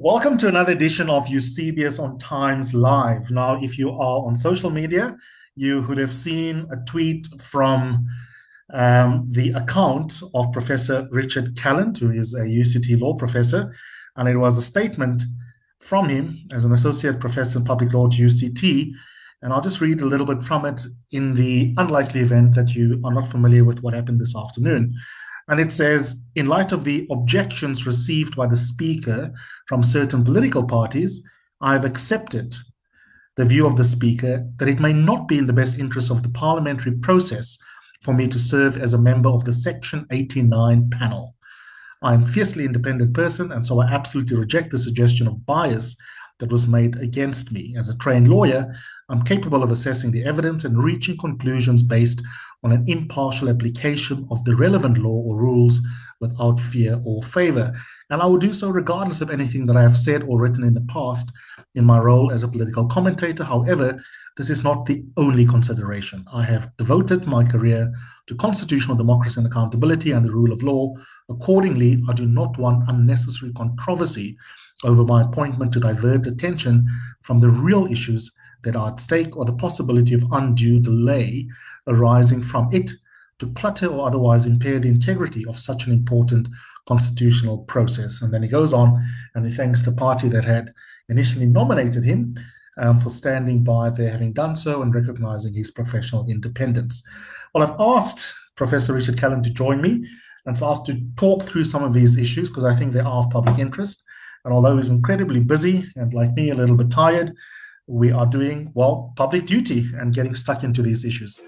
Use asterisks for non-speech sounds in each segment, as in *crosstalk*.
Welcome to another edition of Eusebius on Times Live. Now, if you are on social media, you would have seen a tweet from um, the account of Professor Richard Calland, who is a UCT law professor, and it was a statement from him as an associate professor in public law at UCT. And I'll just read a little bit from it in the unlikely event that you are not familiar with what happened this afternoon. And it says, in light of the objections received by the Speaker from certain political parties, I have accepted the view of the Speaker that it may not be in the best interest of the parliamentary process for me to serve as a member of the Section 89 panel. I am a fiercely independent person, and so I absolutely reject the suggestion of bias that was made against me. As a trained lawyer, I'm capable of assessing the evidence and reaching conclusions based on an impartial application of the relevant law or rules without fear or favor. And I will do so regardless of anything that I have said or written in the past in my role as a political commentator. However, this is not the only consideration. I have devoted my career to constitutional democracy and accountability and the rule of law. Accordingly, I do not want unnecessary controversy over my appointment to divert attention from the real issues that are at stake or the possibility of undue delay arising from it to clutter or otherwise impair the integrity of such an important constitutional process. And then he goes on and he thanks the party that had initially nominated him um, for standing by there having done so and recognizing his professional independence. Well, I've asked Professor Richard Calland to join me and for us to talk through some of these issues because I think they are of public interest. And although he's incredibly busy and like me, a little bit tired, we are doing, well, public duty and getting stuck into these issues.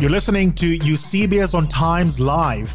You're listening to Eusebius on Times Live.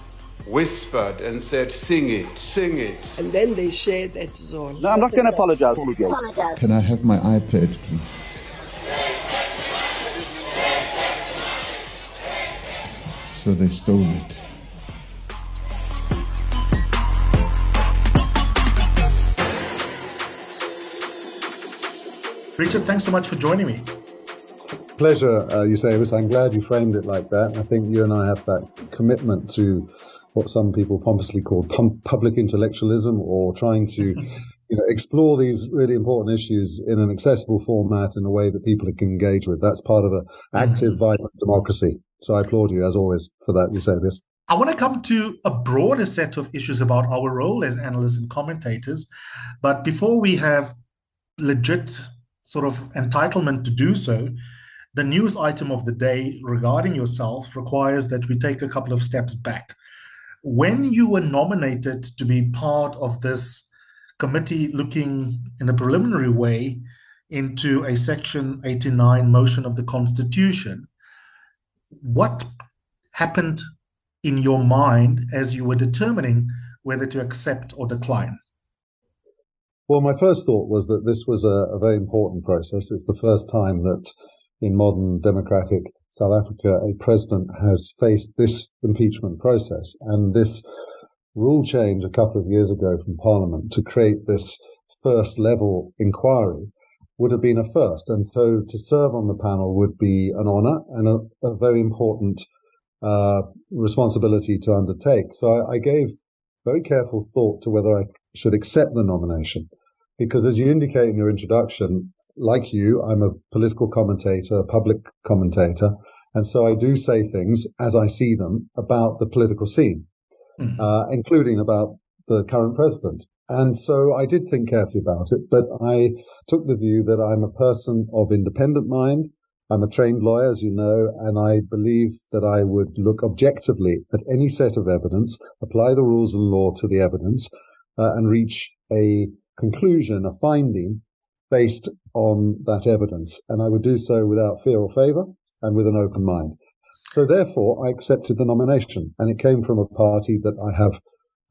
whispered and said, Sing it, sing it. And then they shared that zone. No, I'm not going to apologize. Can I have my iPad, please? So they stole it. Richard, thanks so much for joining me. Pleasure, uh, Eusebius. I'm glad you framed it like that. I think you and I have that commitment to what some people pompously call public intellectualism or trying to you know, explore these really important issues in an accessible format in a way that people can engage with. That's part of an active, mm-hmm. vibrant democracy. So I applaud you, as always, for that, Eusebius. I want to come to a broader set of issues about our role as analysts and commentators. But before we have legit sort of entitlement to do so, the news item of the day regarding yourself requires that we take a couple of steps back when you were nominated to be part of this committee looking in a preliminary way into a Section 89 motion of the Constitution, what happened in your mind as you were determining whether to accept or decline? Well, my first thought was that this was a, a very important process. It's the first time that in modern democratic South Africa, a president has faced this impeachment process and this rule change a couple of years ago from Parliament to create this first level inquiry would have been a first. And so to serve on the panel would be an honor and a, a very important uh, responsibility to undertake. So I, I gave very careful thought to whether I should accept the nomination. Because as you indicate in your introduction, like you, I'm a political commentator, a public commentator. And so I do say things as I see them about the political scene, mm-hmm. uh, including about the current president. And so I did think carefully about it, but I took the view that I'm a person of independent mind. I'm a trained lawyer, as you know, and I believe that I would look objectively at any set of evidence, apply the rules and law to the evidence, uh, and reach a conclusion, a finding based on that evidence. And I would do so without fear or favor and with an open mind. So therefore, I accepted the nomination, and it came from a party that I have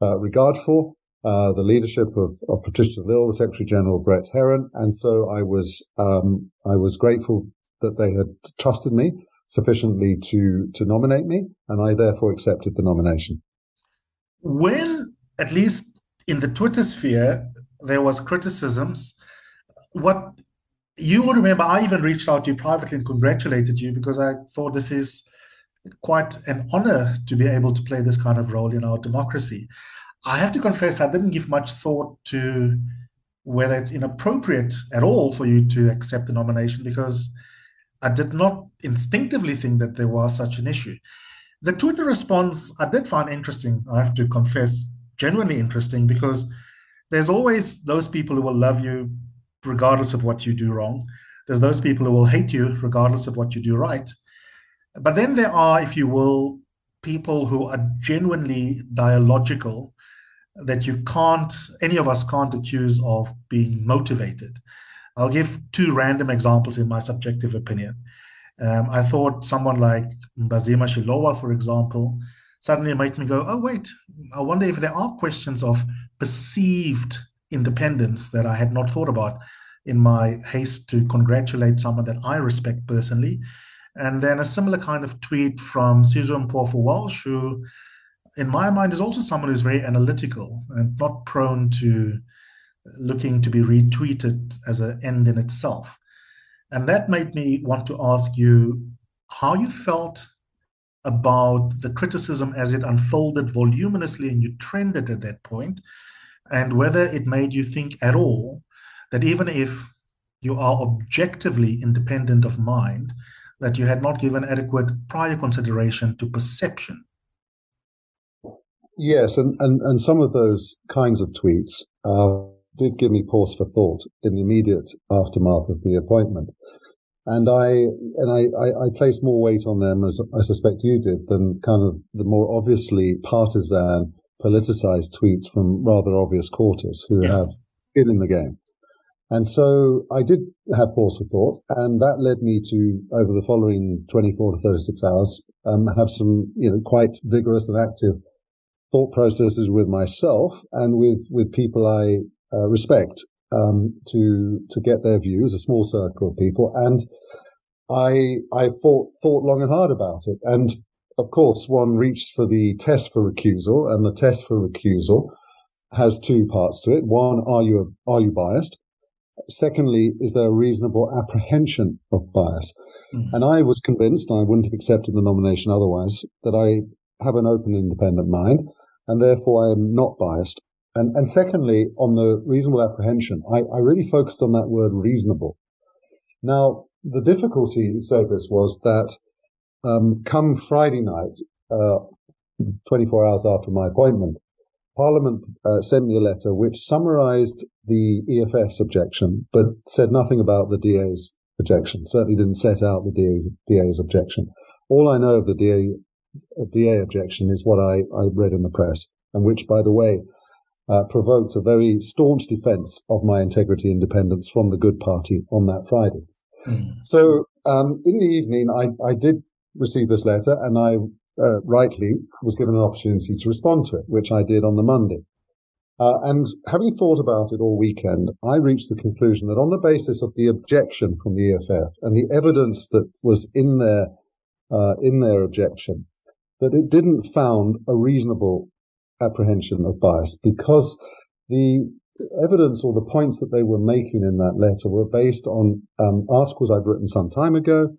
uh, regard for, uh, the leadership of, of, Patricia Lill, the Secretary General Brett Herron. And so I was um, I was grateful that they had trusted me sufficiently to to nominate me, and I therefore accepted the nomination. When, at least in the Twitter sphere, there was criticisms. What you will remember, I even reached out to you privately and congratulated you because I thought this is quite an honor to be able to play this kind of role in our democracy. I have to confess, I didn't give much thought to whether it's inappropriate at all for you to accept the nomination because I did not instinctively think that there was such an issue. The Twitter response I did find interesting, I have to confess, genuinely interesting because there's always those people who will love you regardless of what you do wrong. There's those people who will hate you regardless of what you do right. But then there are, if you will, people who are genuinely dialogical that you can't, any of us can't accuse of being motivated. I'll give two random examples in my subjective opinion. Um, I thought someone like Mbhazima Shilowa, for example, suddenly made me go, oh, wait, I wonder if there are questions of perceived independence that I had not thought about in my haste to congratulate someone that I respect personally. And then a similar kind of tweet from Sizwe Mpofu Walsh, who, in my mind, is also someone who's very analytical and not prone to looking to be retweeted as an end in itself. And that made me want to ask you how you felt about the criticism as it unfolded voluminously and you trended at that point, and whether it made you think at all that even if you are objectively independent of mind, that you had not given adequate prior consideration to perception. Yes, and, and, and some of those kinds of tweets uh, did give me pause for thought in the immediate aftermath of the appointment. And I and I, I, I placed more weight on them, as I suspect you did, than kind of the more obviously partisan, politicized tweets from rather obvious quarters who yeah. have been in the game. And so I did have pause for thought, and that led me to, over the following 24 to 36 hours, um, have some, you know, quite vigorous and active thought processes with myself and with, with people I uh, respect, um, to, to get their views, a small circle of people. And I, I thought, thought long and hard about it. And of course, one reached for the test for recusal, and the test for recusal has two parts to it. One, are you, are you biased? Secondly, is there a reasonable apprehension of bias? Mm-hmm. And I was convinced, I wouldn't have accepted the nomination otherwise, that I have an open, independent mind, and therefore I am not biased. And, and secondly, on the reasonable apprehension, I, I really focused on that word reasonable. Now, the difficulty, Eusebius, was that um, come Friday night, uh, 24 hours after my appointment, Parliament uh, sent me a letter which summarized the EFF's objection, but said nothing about the DA's objection. Certainly didn't set out the DA's, DA's objection. All I know of the DA, DA objection is what I, I read in the press, and which, by the way, uh, provoked a very staunch defense of my integrity and independence from the Good Party on that Friday. Mm. So um, in the evening, I, I did receive this letter, and I uh, rightly was given an opportunity to respond to it, which I did on the Monday. Uh, and having thought about it all weekend, I reached the conclusion that on the basis of the objection from the EFF and the evidence that was in their uh, in their objection, that it didn't found a reasonable apprehension of bias because the evidence or the points that they were making in that letter were based on um, articles I'd written some time ago.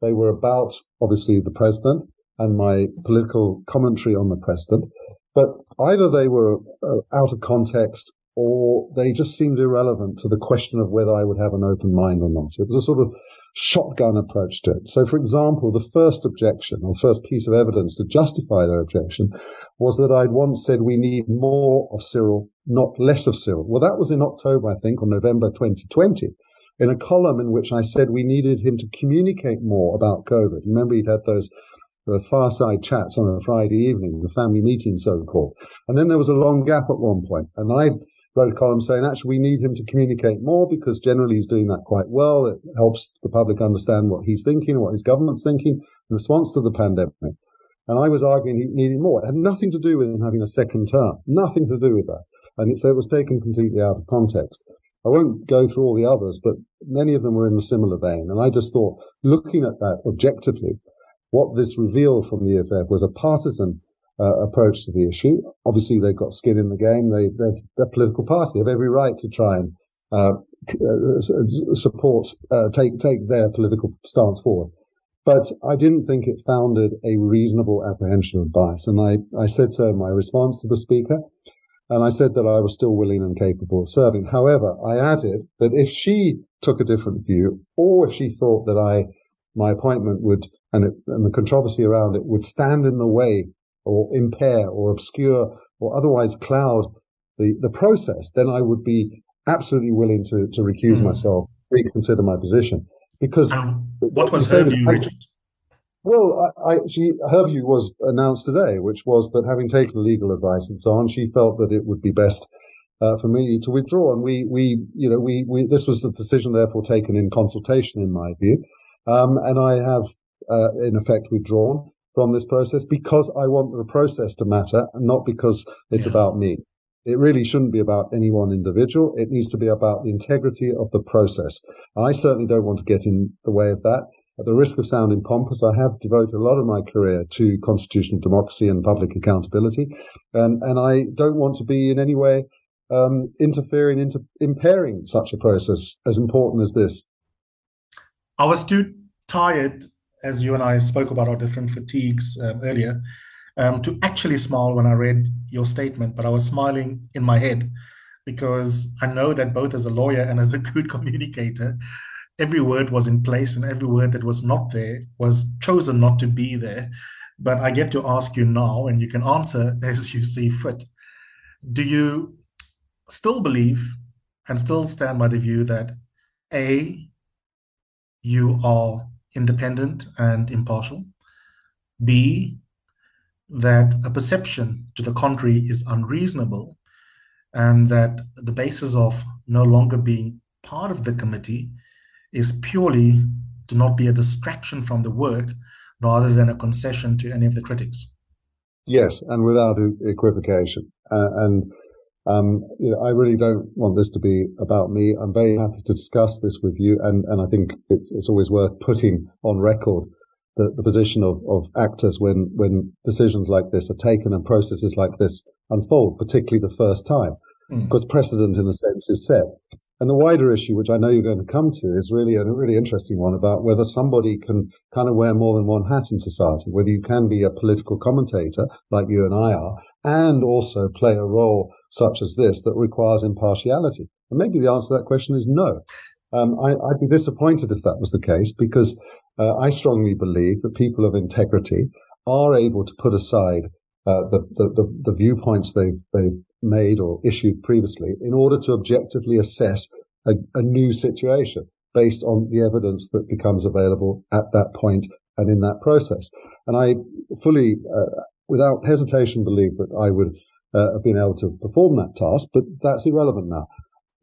They were about obviously the president and my political commentary on the president. But either they were uh, out of context or they just seemed irrelevant to the question of whether I would have an open mind or not. It was a sort of shotgun approach to it. So, for example, the first objection or first piece of evidence to justify their objection was that I'd once said we need more of Cyril, not less of Cyril. Well, that was in October, I think, or November 2020, in a column in which I said we needed him to communicate more about COVID. Remember, he'd had those fireside chats on a Friday evening, the family meeting, so called. And then there was a long gap at one point, and I wrote a column saying actually we need him to communicate more because generally he's doing that quite well. It helps the public understand what he's thinking, what his government's thinking. in response to the pandemic. And I was arguing he needed more. It had nothing to do with him having a second term. Nothing to do with that. And so it was taken completely out of context. I won't go through all the others, but many of them were in a similar vein. And I just thought, looking at that objectively, what this revealed from the EFF was a partisan uh, approach to the issue. Obviously, they've got skin in the game. They, they're, they're political party. They have every right to try and uh, uh support, uh, take take their political stance forward. But I didn't think it founded a reasonable apprehension of bias. And I, I said so in my response to the speaker. And I said that I was still willing and capable of serving. However, I added that if she took a different view, or if she thought that I, my appointment would, and, it, and the controversy around it would stand in the way or impair or obscure or otherwise cloud the, the process, then I would be absolutely willing to, to recuse mm. myself, reconsider my position. Because um, what was her view, Richard? Well, I, I, she, her view was announced today, which was that having taken legal advice and so on, she felt that it would be best uh, for me to withdraw. And we, we, you know, we, we, this was a decision therefore taken in consultation, in my view. Um, and I have, uh, in effect withdrawn from this process because I want the process to matter and not because it's yeah. about me. It really shouldn't be about any one individual. It needs to be about the integrity of the process. I certainly don't want to get in the way of that. At the risk of sounding pompous, I have devoted a lot of my career to constitutional democracy and public accountability. And, and I don't want to be in any way um, interfering into impairing such a process as important as this. I was too tired, as you and I spoke about our different fatigues um, earlier, um, to actually smile when I read your statement, but I was smiling in my head because I know that both as a lawyer and as a *laughs* good communicator, every word was in place and every word that was not there was chosen not to be there. But I get to ask you now, and you can answer *laughs* as you see fit. Do you still believe and still stand by the view that A, you are independent and impartial, B, that a perception to the contrary is unreasonable, and that the basis of no longer being part of the committee is purely to not be a distraction from the work rather than a concession to any of the critics. Yes, and without equivocation. Uh, and um, you know, I really don't want this to be about me. I'm very happy to discuss this with you, and, and I think it, it's always worth putting on record the, the position of, of actors when when decisions like this are taken and processes like this unfold, particularly the first time, mm. because precedent, in a sense, is set. And the wider issue, which I know you're going to come to, is really a really interesting one about whether somebody can kind of wear more than one hat in society, whether you can be a political commentator like you and I are, and also play a role such as this that requires impartiality. And maybe the answer to that question is no. Um, I, would be disappointed if that was the case because uh, I strongly believe that people of integrity are able to put aside uh, the, the, the, the, viewpoints they've, they've made or issued previously in order to objectively assess a, a new situation based on the evidence that becomes available at that point and in that process. And I fully, uh, without hesitation, believe that I would uh, have been able to perform that task, but that's irrelevant now.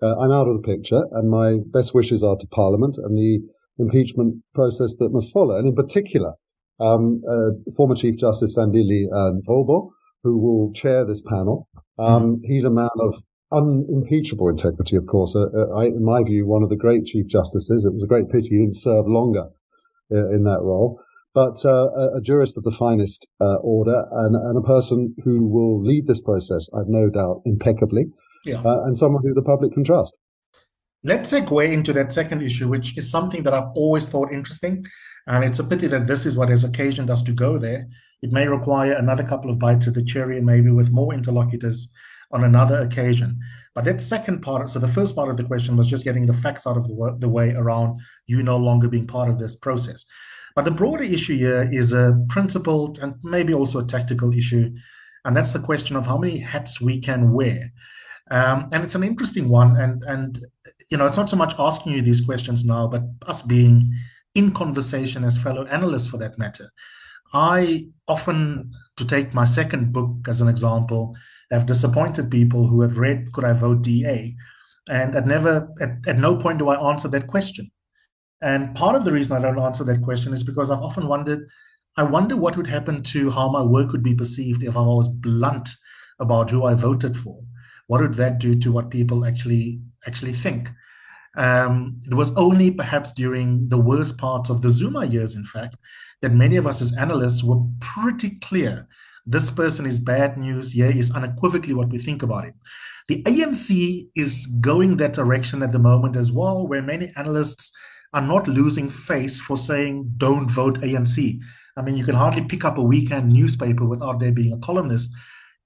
Uh, I'm out of the picture, and my best wishes are to Parliament and the impeachment process that must follow, and in particular, um, uh, former Chief Justice Sandile uh, Ngcobo, who will chair this panel. Um, mm-hmm. He's a man of unimpeachable integrity, of course. Uh, uh, I, in my view, one of the great Chief Justices. It was a great pity he didn't serve longer uh, in that role. But uh, a, a, jurist of the finest uh, order and, and, a person who will lead this process, I've no doubt, impeccably, yeah. Uh, and someone who the public can trust. Let's segue into that second issue, which is something that I've always thought interesting. And it's a pity that this is what has occasioned us to go there. It may require another couple of bites of the cherry and maybe with more interlocutors on another occasion. But that second part, so the first part of the question was just getting the facts out of the, the way around you no longer being part of this process. But the broader issue here is a principled and maybe also a tactical issue. And that's the question of how many hats we can wear. Um, and it's an interesting one. And, and, you know, it's not so much asking you these questions now, but us being in conversation as fellow analysts for that matter. I often, to take my second book as an example, have disappointed people who have read Could I Vote DA? And at never at, at no point do I answer that question. And part of the reason I don't answer that question is because I've often wondered I wonder what would happen to how my work would be perceived if I was blunt about who I voted for. What would that do to what people actually actually think? Um, it was only perhaps during the worst parts of the Zuma years, in fact, that many of us as analysts were pretty clear this person is bad news. Here is unequivocally what we think about it. The ANC is going that direction at the moment as well, where many analysts are not losing face for saying don't vote ANC. I mean, you can hardly pick up a weekend newspaper without there being a columnist,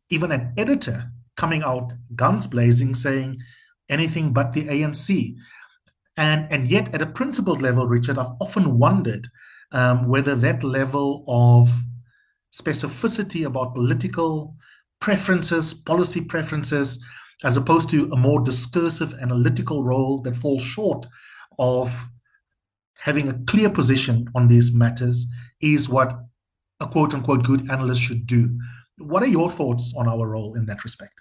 even an editor coming out guns blazing saying anything but the ANC. And, and yet, at a principled level, Richard, I've often wondered um, whether that level of specificity about political preferences, policy preferences, as opposed to a more discursive analytical role that falls short of having a clear position on these matters is what a quote unquote good analyst should do. What are your thoughts on our role in that respect?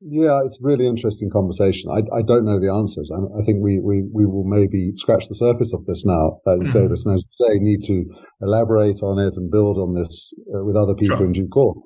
Yeah, it's a really interesting conversation. I, I don't know the answers. I, I, think we, we, we will maybe scratch the surface of this now, you say this, and as you say, need to elaborate on it and build on this uh, with other people sure. in due course.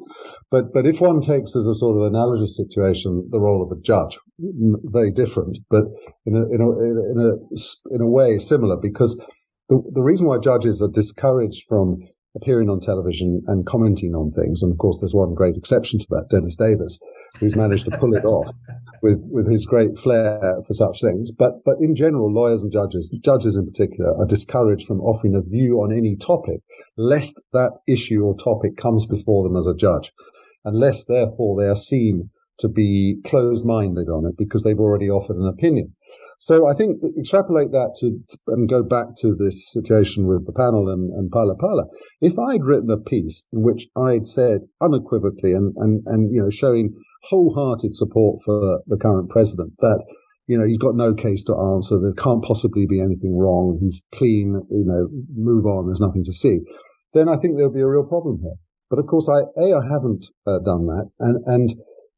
But, but if one takes as a sort of analogous situation the role of a judge, very different, but in a, in a, in a, in a way similar because the, the reason why judges are discouraged from appearing on television and commenting on things, and of course there's one great exception to that, Dennis Davis, who's managed to pull it off with, with his great flair for such things. But, but in general, lawyers and judges, judges in particular, are discouraged from offering a view on any topic, lest that issue or topic comes before them as a judge, unless therefore they are seen to be closed-minded on it because they've already offered an opinion. So I think extrapolate that to and go back to this situation with the panel and, and Phala Phala. If I'd written a piece in which I'd said unequivocally and, and, and you know showing wholehearted support for the current president that you know he's got no case to answer, there can't possibly be anything wrong, he's clean, you know, move on, there's nothing to see, then I think there'll be a real problem here. But of course, I a I haven't uh, done that, and and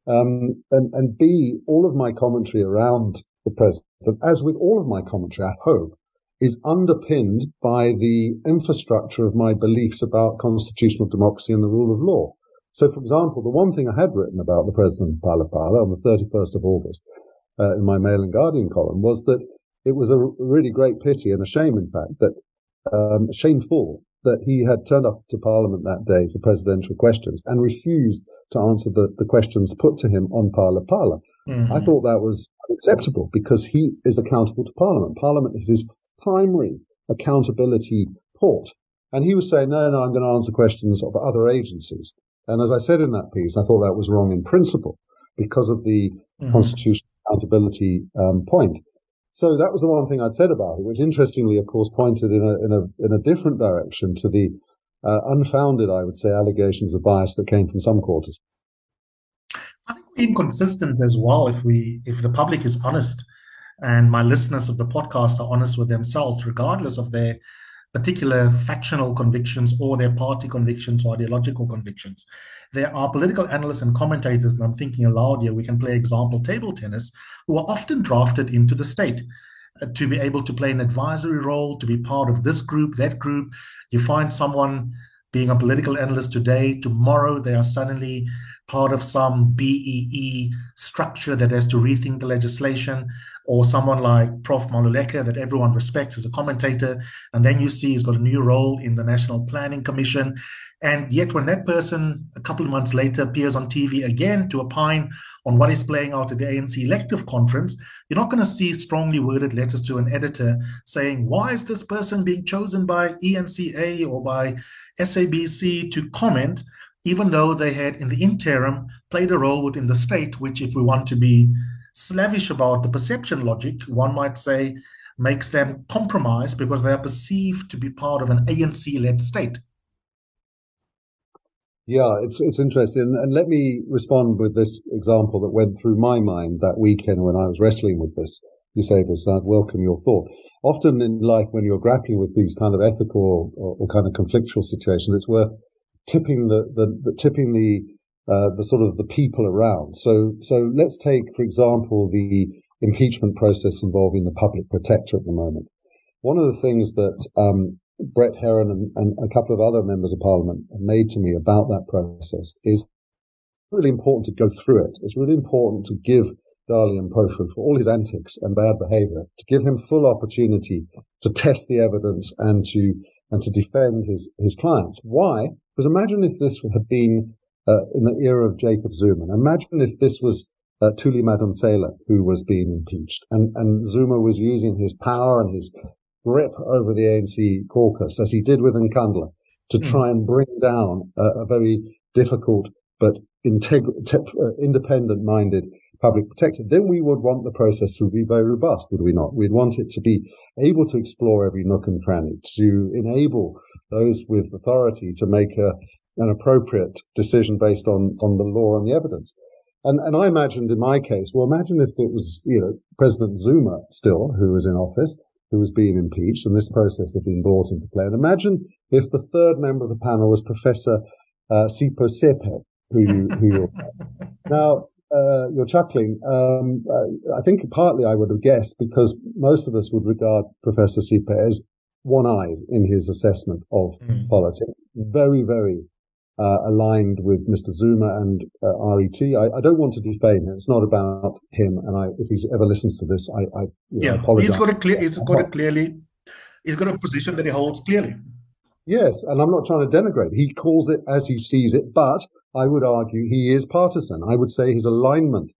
um, and and b all of my commentary around the president, as with all of my commentary, I hope, is underpinned by the infrastructure of my beliefs about constitutional democracy and the rule of law. So, for example, the one thing I had written about the president of Phala on the 31st of August uh, in my Mail and Guardian column was that it was a really great pity and a shame, in fact, that um, shameful that he had turned up to Parliament that day for presidential questions and refused to answer the, the questions put to him on Phala. Mm-hmm. I thought that was unacceptable because he is accountable to Parliament. Parliament is his primary accountability port. And he was saying, no, no, I'm going to answer questions of other agencies. And as I said in that piece, I thought that was wrong in principle because of the mm-hmm. constitutional accountability um, point. So that was the one thing I'd said about it, which interestingly, of course, pointed in a in a in a different direction to the uh, unfounded, I would say, allegations of bias that came from some quarters I think we're inconsistent as well if we if the public is honest and my listeners of the podcast are honest with themselves regardless of their particular factional convictions or their party convictions or ideological convictions. There are political analysts and commentators and i'm thinking aloud here we can play example table tennis who are often drafted into the state uh, to be able to play an advisory role to be part of this group that group. You find someone being a political analyst today tomorrow they are suddenly part of some BEE structure that has to rethink the legislation, or someone like Prof. Maluleke that everyone respects as a commentator, and then you see he's got a new role in the National Planning Commission. And yet, when that person a couple of months later appears on TV again to opine on what is playing out at the ANC elective conference, you're not going to see strongly worded letters to an editor saying, Why is this person being chosen by eNCA or by SABC to comment even though they had in the interim played a role within the state, which, if we want to be slavish about the perception logic, one might say makes them compromise because they are perceived to be part of an ANC led state. Yeah, it's it's interesting, and let me respond with this example that went through my mind that weekend when I was wrestling with this. You say this, I'd welcome your thought. Often in life, when you're grappling with these kind of ethical or, or kind of conflictual situations, it's worth tipping the, the, the tipping the uh, the sort of the people around. So so let's take for example the impeachment process involving the public protector at the moment. One of the things that um, Brett Herron and, and a couple of other members of parliament made to me about that process is really important to go through it. It's really important to give Dali Mpofu, for all his antics and bad behavior, to give him full opportunity to test the evidence and to and to defend his his clients. Why? Because imagine if this had been uh, in the era of Jacob Zuma. Imagine if this was uh, Thuli Madonsela who was being impeached, and and Zuma was using his power and his grip over the ANC caucus, as he did with Nkandla, to hmm. try and bring down a, a very difficult but integ- te- uh, independent-minded public protector, then we would want the process to be very robust, would we not? We'd want it to be able to explore every nook and cranny, to enable those with authority to make a, an appropriate decision based on, on the law and the evidence. And, and I imagined in my case, well, imagine if it was, you know, President Zuma still, who was in office, who was being impeached, and this process had been brought into play. And imagine if the third member of the panel was Professor uh, Sipho Seepe, who you, who you're. *laughs* now, uh, you're chuckling. Um, uh, I think partly I would have guessed because most of us would regard Professor Seepe as one-eyed in his assessment of mm. politics. Very, very uh, aligned with Mr. Zuma and uh, RET. I, I, don't want to defame him. It's not about him. And I, if he ever listens to this, I, I yeah, apologize. He's got a clear. He's got a clearly. He's got a position that he holds clearly. Yes, and I'm not trying to denigrate. He calls it as he sees it, but I would argue he is partisan. I would say his alignment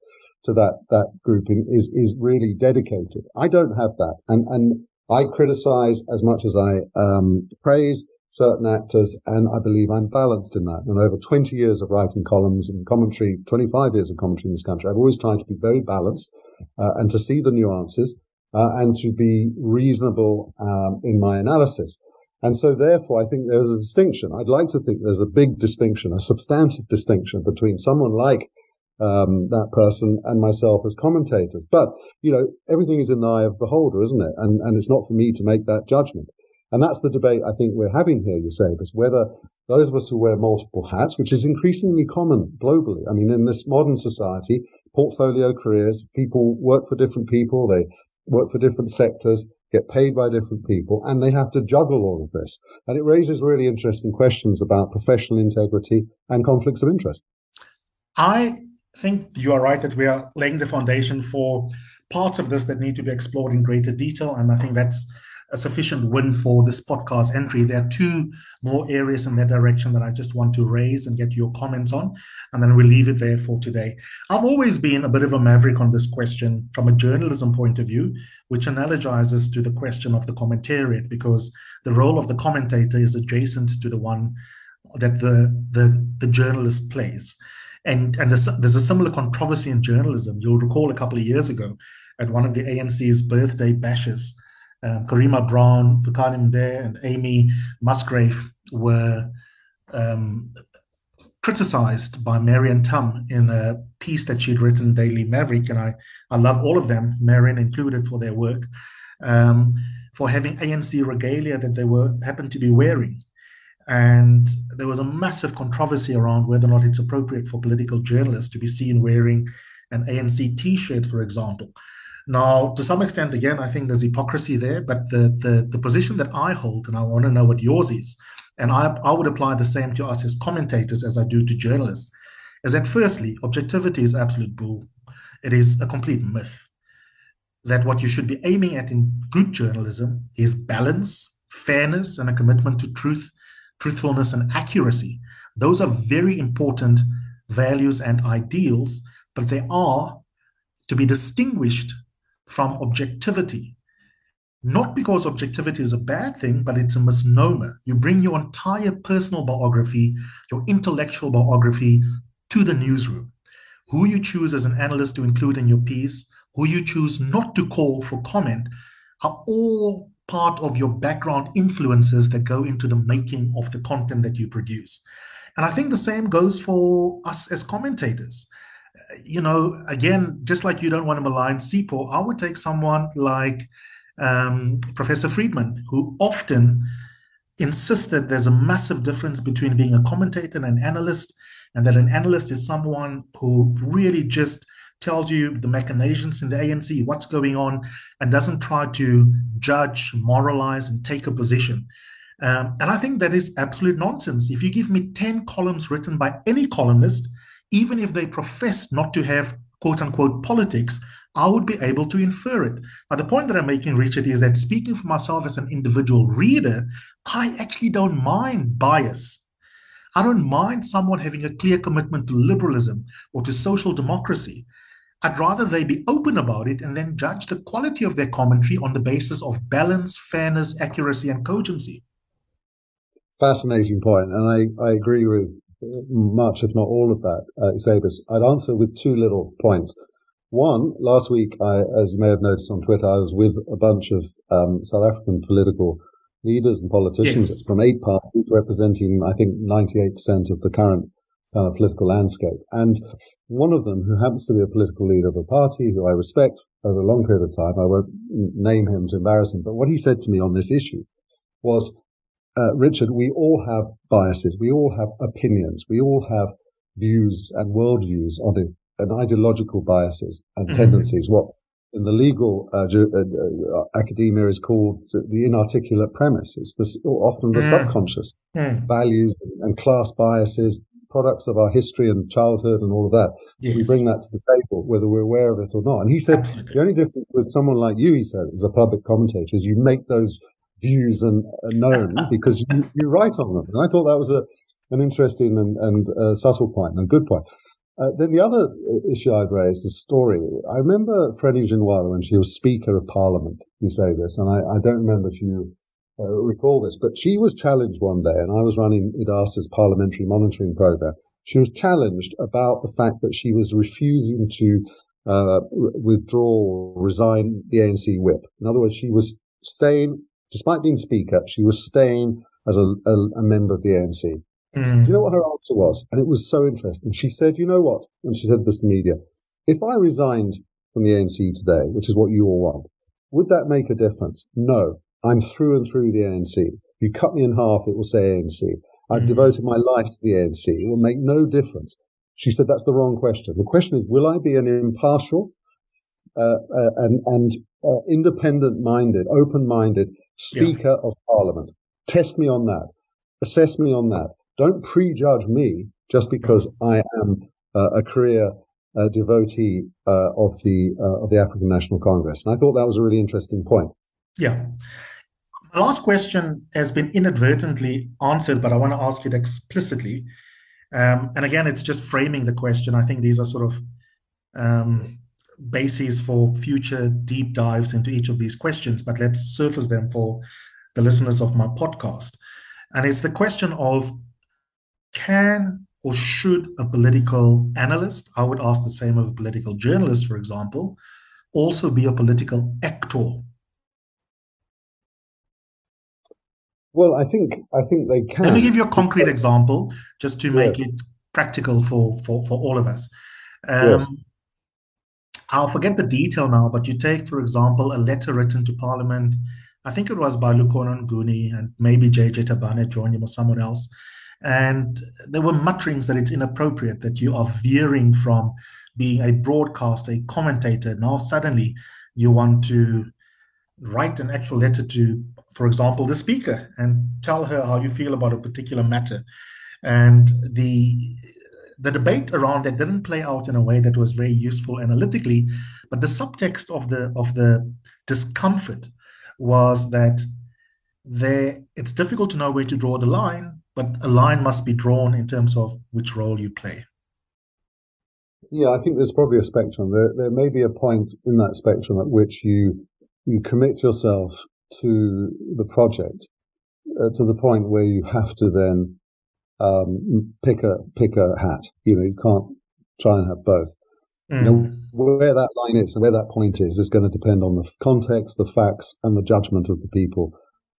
to that that grouping is is really dedicated. I don't have that, and and I criticize as much as I um, praise certain actors, and I believe I'm balanced in that. And over 20 years of writing columns and commentary, 25 years of commentary in this country, I've always tried to be very balanced uh, and to see the nuances uh, and to be reasonable um, in my analysis. And so therefore, I think there's a distinction. I'd like to think there's a big distinction, a substantive distinction between someone like um, that person and myself as commentators. But, you know, everything is in the eye of the beholder, isn't it? And, and it's not for me to make that judgment. And that's the debate I think we're having here, you say, is whether those of us who wear multiple hats, which is increasingly common globally. I mean, in this modern society, portfolio careers, people work for different people, they work for different sectors, get paid by different people, and they have to juggle all of this. And it raises really interesting questions about professional integrity and conflicts of interest. I think you are right that we are laying the foundation for parts of this that need to be explored in greater detail. And I think that's a sufficient win for this podcast entry. There are two more areas in that direction that I just want to raise and get your comments on, and then we'll leave it there for today. I've always been a bit of a maverick on this question from a journalism point of view, which analogizes to the question of the commentariat, because the role of the commentator is adjacent to the one that the the, the journalist plays. And, and there's, there's a similar controversy in journalism. You'll recall a couple of years ago at one of the ANC's birthday bashes, um, Karima Brown, Vukani Mde, and Amy Musgrave were um, criticized by Marianne Thamm in a piece that she'd written Daily Maverick, and I, I love all of them, Marian included, for their work, um, for having ANC regalia that they were happened to be wearing. And there was a massive controversy around whether or not it's appropriate for political journalists to be seen wearing an ANC T-shirt, for example. Now, to some extent, again, I think there's hypocrisy there, but the, the, the position that I hold, and I want to know what yours is, and I, I would apply the same to us as commentators as I do to journalists, is that firstly, objectivity is absolute bull. It is a complete myth. That what you should be aiming at in good journalism is balance, fairness, and a commitment to truth, truthfulness, and accuracy. Those are very important values and ideals, but they are to be distinguished from objectivity. Not because objectivity is a bad thing, but it's a misnomer. You bring your entire personal biography, your intellectual biography to the newsroom. Who you choose as an analyst to include in your piece, who you choose not to call for comment, are all part of your background influences that go into the making of the content that you produce. And I think the same goes for us as commentators you know, again, just like you don't want to malign Sipho, I would take someone like um, Professor Friedman, who often insists that there's a massive difference between being a commentator and an analyst, and that an analyst is someone who really just tells you the machinations in the ANC, what's going on, and doesn't try to judge, moralize, and take a position. Um, and I think that is absolute nonsense. If you give me 10 columns written by any columnist, even if they profess not to have quote unquote politics, I would be able to infer it. But the point that I'm making, Richard, is that speaking for myself as an individual reader, I actually don't mind bias. I don't mind someone having a clear commitment to liberalism or to social democracy. I'd rather they be open about it and then judge the quality of their commentary on the basis of balance, fairness, accuracy, and cogency. Fascinating point, and I, I agree with much, if not all of that, uh, I'd answer with two little points. One, last week, I, as you may have noticed on Twitter, I was with a bunch of um, South African political leaders and politicians yes. from eight parties representing, I think, 98% of the current uh, political landscape. And one of them, who happens to be a political leader of a party who I respect over a long period of time, I won't name him to embarrass him, but what he said to me on this issue was, uh, Richard, we all have biases. We all have opinions. We all have views and worldviews on it and ideological biases and mm-hmm. tendencies. What in the legal uh, uh, uh, academia is called the inarticulate premise. It's the, often the mm. subconscious mm. values and class biases, products of our history and childhood and all of that. Yes. We bring that to the table, whether we're aware of it or not. And he said Absolutely. the only difference with someone like you, he said, as a public commentator, is you make those views and uh, known *laughs* because you, you, write on them. And I thought that was a an interesting and, and uh, subtle point and a good point. Uh, then the other issue I'd raise, the story. I remember Frene Ginwala when she was Speaker of Parliament. You say this, and I, I don't remember if you uh, recall this, but she was challenged one day, and I was running IDASA's parliamentary monitoring program. She was challenged about the fact that she was refusing to uh, withdraw or resign the ANC whip. In other words, she was staying, despite being Speaker, she was staying as a, a, a member of the ANC. Mm. Do you know what her answer was? And it was so interesting. She said, you know what? And she said this to the media. If I resigned from the ANC today, which is what you all want, would that make a difference? No. I'm through and through the ANC. If you cut me in half, it will say ANC. I've mm. devoted my life to the ANC. It will make no difference. She said that's the wrong question. The question is, will I be an impartial uh, uh, and, and uh, independent-minded, open-minded Speaker yeah. of Parliament? Test me on that. Assess me on that. Don't prejudge me just because I am uh, a career uh, devotee uh, of the uh, of the African National Congress. And I thought that was a really interesting point. Yeah. Last question has been inadvertently answered, but I want to ask it explicitly. Um, and again, it's just framing the question. I think these are sort of um, bases for future deep dives into each of these questions, but let's surface them for the listeners of my podcast. And it's the question of can or should a political analyst, I would ask the same of a political journalist, for example, also be a political actor? Well, I think I think they can. Let me give you a concrete example, just to make yeah. it practical for, for for all of us. Um, yeah. I'll forget the detail now, but you take, for example, a letter written to Parliament. I think it was by Lukhona Mnguni and maybe JJ Tabane joined him or someone else, and there were mutterings that it's inappropriate that you are veering from being a broadcaster, a commentator. Now suddenly you want to write an actual letter to, for example, the speaker and tell her how you feel about a particular matter. And the the debate around that didn't play out in a way that was very useful analytically, but the subtext of the of the discomfort was that there it's difficult to know where to draw the line but a line must be drawn in terms of which role you play. Yeah, I think there's probably a spectrum. There, there may be a point in that spectrum at which you you commit yourself to the project uh, to the point where you have to then um, pick a pick a hat. You know, you can't try and have both. Mm. You know, where that line is and where that point is is going to depend on the context, the facts, and the judgment of the people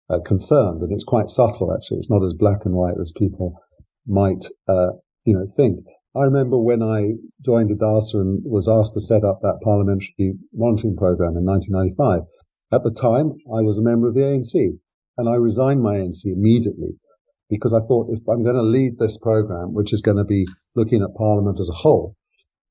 uh, concerned, and it's quite subtle actually. It's not as black and white as people might, uh, you know, think. I remember when I joined IDASA and was asked to set up that parliamentary monitoring program in 1995. At the time, I was a member of the ANC, and I resigned my ANC immediately because I thought if I'm going to lead this program, which is going to be looking at Parliament as a whole,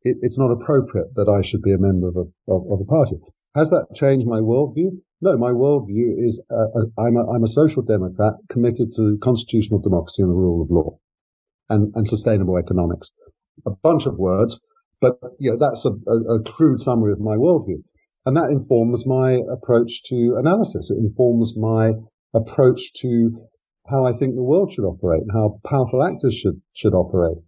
it, it's not appropriate that I should be a member of a, of, of a party. Has that changed my worldview? No, my worldview is uh, I'm, a, I'm a social democrat committed to constitutional democracy and the rule of law and, and sustainable economics. A bunch of words, but you know, that's a, a, a crude summary of my worldview. And that informs my approach to analysis. It informs my approach to how I think the world should operate and how powerful actors should, should operate.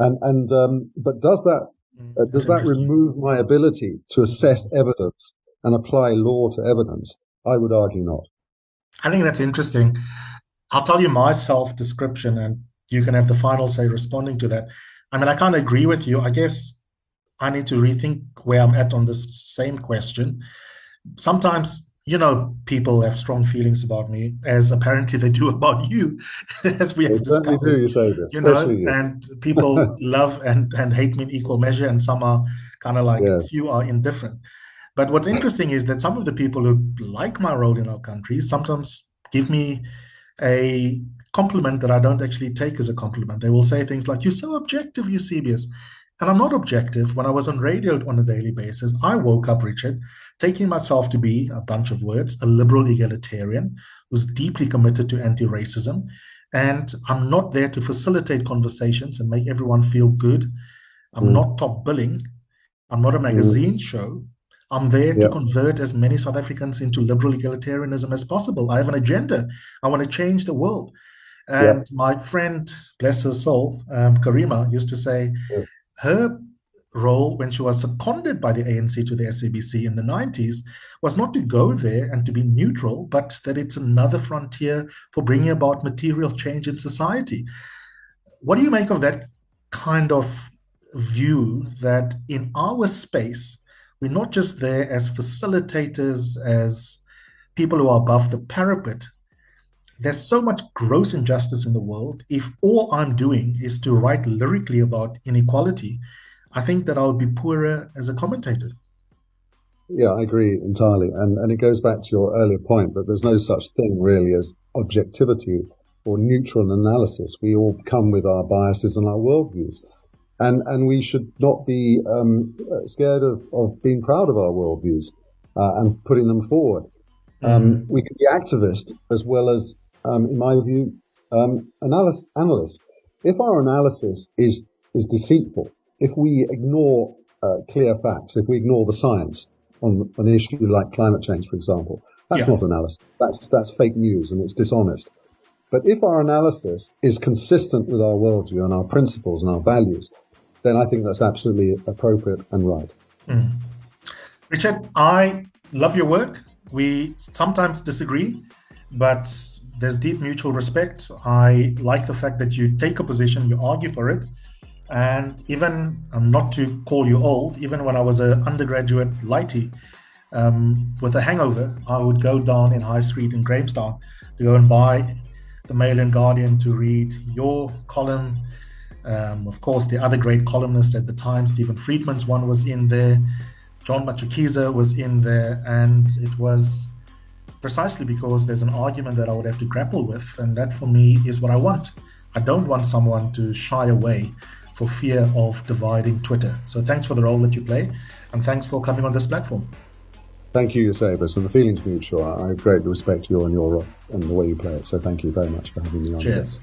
And, and, um, but does that, mm, uh, does that remove my ability to assess evidence and apply law to evidence? I would argue not. I think that's interesting. I'll tell you my self description and you can have the final say responding to that. I mean, I can't agree with you. I guess I need to rethink where I'm at on this same question. Sometimes, you know, people have strong feelings about me, as apparently they do *laughs* about you, *laughs* as we have discovered. Do, you say this, you know, you. and people *laughs* love and, and hate me in equal measure, and some are kind of like yes. few are indifferent. But what's interesting is that some of the people who like my role in our country sometimes give me a compliment that I don't actually take as a compliment. They will say things like, You're so objective, Eusebius. And I'm not objective. When I was on radio on a daily basis, I woke up, Richard, taking myself to be a bunch of words, a liberal egalitarian, was deeply committed to anti racism. And I'm not there to facilitate conversations and make everyone feel good. I'm mm. not top billing. I'm not a magazine mm. show. I'm there to convert as many South Africans into liberal egalitarianism as possible. I have an agenda. I want to change the world. And my friend, bless her soul, um, Karima, used to say, her role when she was seconded by the ANC to the SABC in the 90s was not to go there and to be neutral, but that it's another frontier for bringing about material change in society. What do you make of that kind of view that in our space, we're not just there as facilitators, as people who are above the parapet? There's so much gross injustice in the world. If all I'm doing is to write lyrically about inequality, I think that I'll be poorer as a commentator. Yeah, I agree entirely. And, and it goes back to your earlier point that there's no such thing really as objectivity or neutral analysis. We all come with our biases and our worldviews. And, and we should not be um, scared of, of being proud of our worldviews uh, and putting them forward. Um, mm-hmm. we can be activists as well as um, in my view, um, analysis, analysts. If our analysis is is deceitful, if we ignore uh, clear facts, if we ignore the science on an issue like climate change, for example, that's yeah. not analysis. That's that's fake news and it's dishonest. But if our analysis is consistent with our worldview and our principles and our values, then I think that's absolutely appropriate and right. Mm. Richard, I love your work. We sometimes disagree, but there's deep mutual respect. I like the fact that you take a position, you argue for it. And even, um, not to call you old, even when I was an undergraduate lighty um, with a hangover, I would go down in High Street in Grahamstown to go and buy the Mail and Guardian to read your column. Um, of course, the other great columnists at the time, Steven Friedman's one was in there, John Matshikiza was in there, and it was precisely because there's an argument that I would have to grapple with, and that for me is what I want. I don't want someone to shy away for fear of dividing Twitter. So thanks for the role that you play, and thanks for coming on this platform. Thank you, Eusebius, and the feeling's mutual. I greatly respect you and your role and the way you play it. So thank you very much for having me on. Cheers.